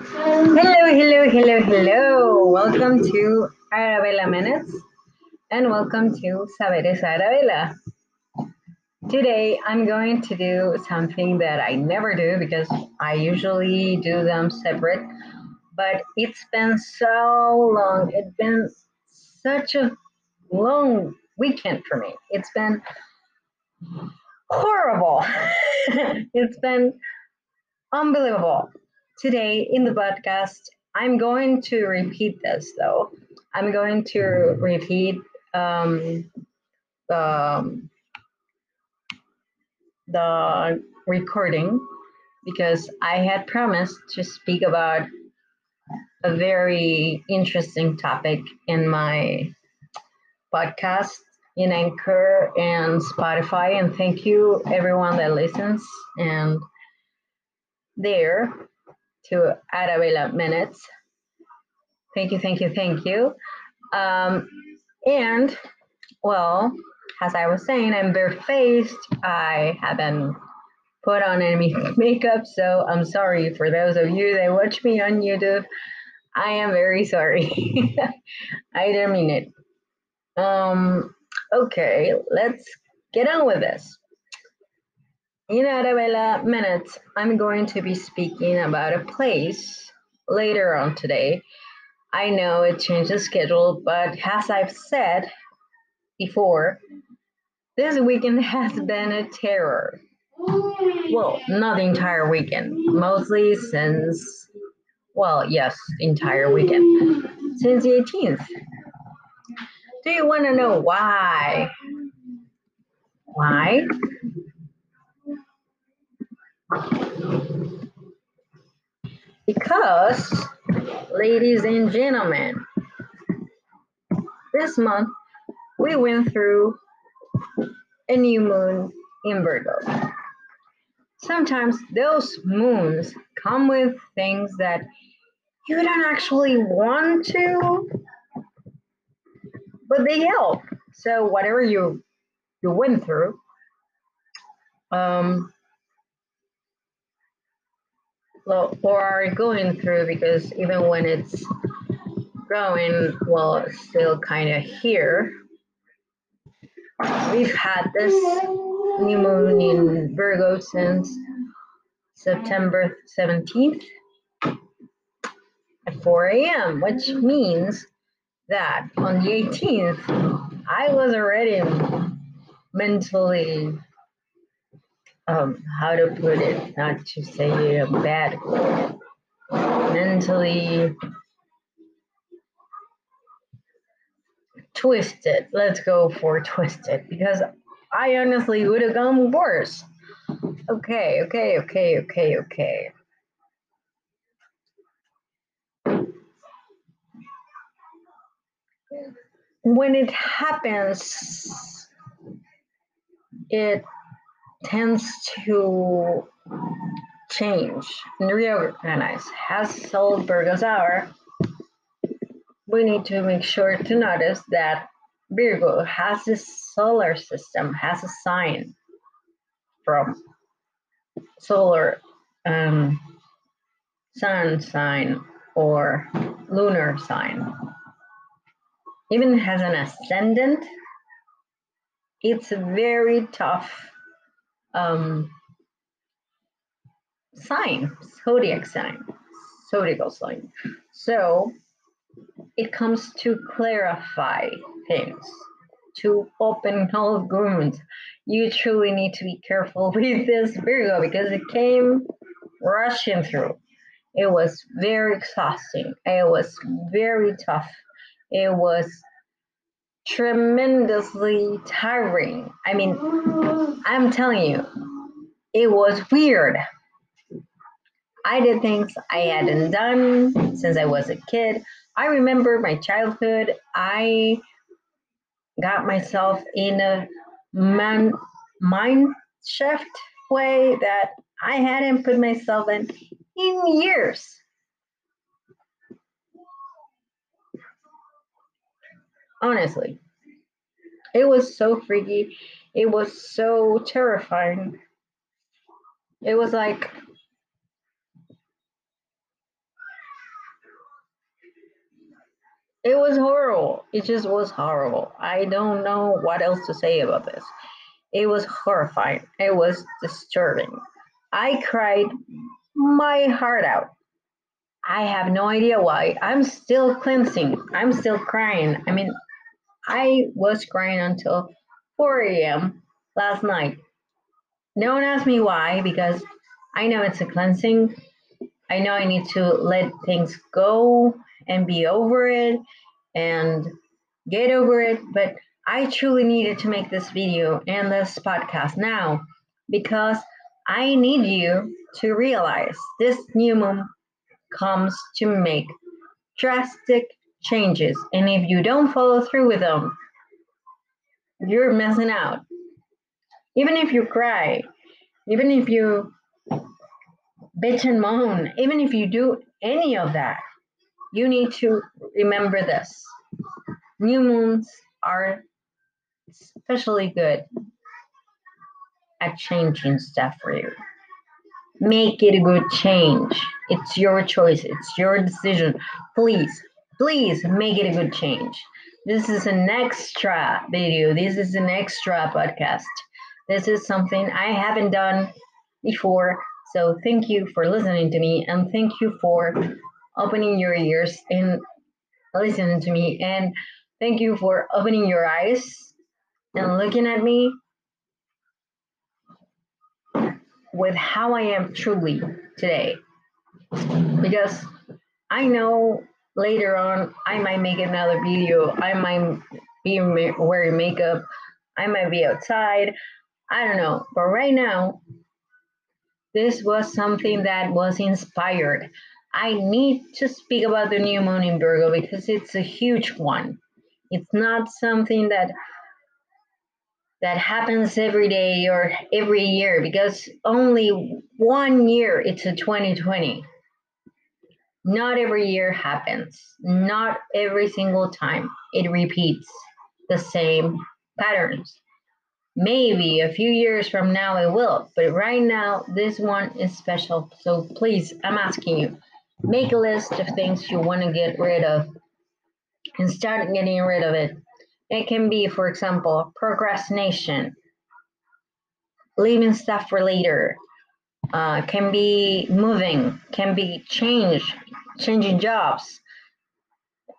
Hello, hello, hello, hello. Welcome to Arabella Minutes and welcome to Saberes Arabella. Today I'm going to do something that I never do because I usually do them separate, but it's been so long. It's been such a long weekend for me. It's been horrible. it's been unbelievable. Today in the podcast, I'm going to repeat this though. I'm going to repeat um, the, the recording because I had promised to speak about a very interesting topic in my podcast in Anchor and Spotify. And thank you everyone that listens and there to Arabella Minutes. Thank you, thank you, thank you. Um, and well, as I was saying, I'm barefaced. I haven't put on any makeup, so I'm sorry for those of you that watch me on YouTube. I am very sorry. I didn't mean it. Um, okay, let's get on with this. In Arabella minutes, I'm going to be speaking about a place later on today. I know it changed the schedule, but as I've said before, this weekend has been a terror. Well, not the entire weekend, mostly since, well, yes, entire weekend, since the 18th. Do you want to know why? Why? Because, ladies and gentlemen, this month we went through a new moon in Virgo. Sometimes those moons come with things that you don't actually want to, but they help. So whatever you you went through, um, or are going through because even when it's growing, well, it's still kind of here. We've had this new moon in Virgo since September 17th at 4 a.m., which means that on the 18th, I was already mentally um, how to put it, not to say it a bad word, mentally twisted. Let's go for twisted because I honestly would have gone worse. Okay, okay, okay, okay, okay. When it happens, it tends to change and reorganize. Has Soulburgos hour, we need to make sure to notice that Virgo has a solar system, has a sign from solar um, sun sign or lunar sign. Even has an ascendant, it's very tough um, sign, zodiac sign, zodiacal sign. So it comes to clarify things, to open all wounds. You truly need to be careful with this Virgo because it came rushing through. It was very exhausting. It was very tough. It was tremendously tiring. I mean, I'm telling you, it was weird. I did things I hadn't done since I was a kid. I remember my childhood. I got myself in a man, mind shift way that I hadn't put myself in in years. Honestly, it was so freaky. It was so terrifying. It was like it was horrible. It just was horrible. I don't know what else to say about this. It was horrifying. It was disturbing. I cried my heart out. I have no idea why. I'm still cleansing. I'm still crying. I mean, I was crying until 4 a.m. last night. No one asked me why because I know it's a cleansing. I know I need to let things go and be over it and get over it. But I truly needed to make this video and this podcast now because I need you to realize this new moon comes to make drastic changes. And if you don't follow through with them, you're missing out. Even if you cry, even if you bitch and moan, even if you do any of that, you need to remember this. New moons are especially good at changing stuff for you. Make it a good change. It's your choice, it's your decision. Please, please make it a good change. This is an extra video, this is an extra podcast. This is something I haven't done before. So thank you for listening to me and thank you for opening your ears and listening to me. And thank you for opening your eyes and looking at me with how I am truly today. Because I know later on I might make another video, I might be wearing makeup, I might be outside, I don't know. But right now, this was something that was inspired. I need to speak about the new moon in Virgo because it's a huge one. It's not something that that happens every day or every year because only one year it's a 2020. Not every year happens. Not every single time it repeats the same patterns. Maybe a few years from now it will, but right now this one is special. So please, I'm asking you, make a list of things you want to get rid of and start getting rid of it it can be, for example, procrastination, leaving stuff for later, uh, can be moving, can be change, changing jobs,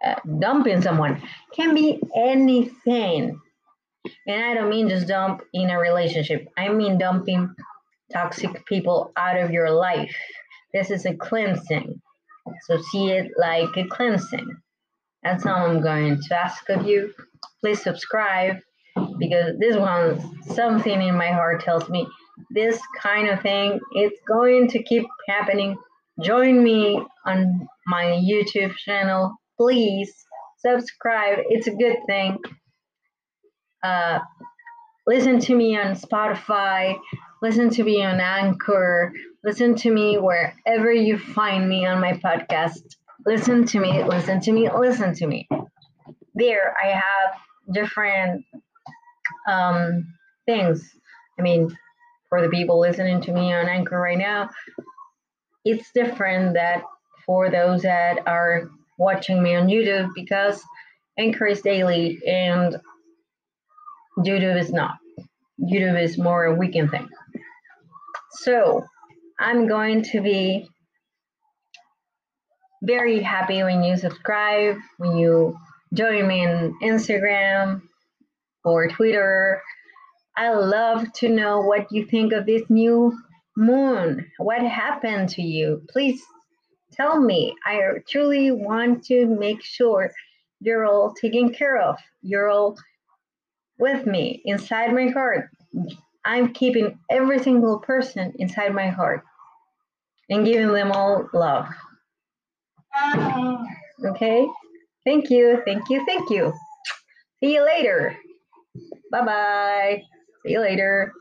uh, dumping someone, can be anything. And I don't mean just dump in a relationship. I mean dumping toxic people out of your life. This is a cleansing. So see it like a cleansing. That's all I'm going to ask of you please subscribe because this one something in my heart tells me this kind of thing it's going to keep happening join me on my youtube channel. Please subscribe. It's a good thing. Uh, listen to me on spotify. Listen to me on anchor. Listen to me wherever you find me on my podcast. Listen to me. Listen to me. Listen to me. There I have different um, things. I mean, for the people listening to me on Anchor right now, it's different that for those that are watching me on YouTube because Anchor is daily and YouTube is not. YouTube is more a weekend thing. So I'm going to be very happy when you subscribe, when you join me on Instagram or Twitter. I love to know what you think of this new moon. What happened to you? Please tell me. I truly want to make sure you're all taken care of. You're all with me inside my heart. I'm keeping every single person inside my heart and giving them all love. Okay? Thank you, thank you, thank you. See you later. Bye bye. See you later.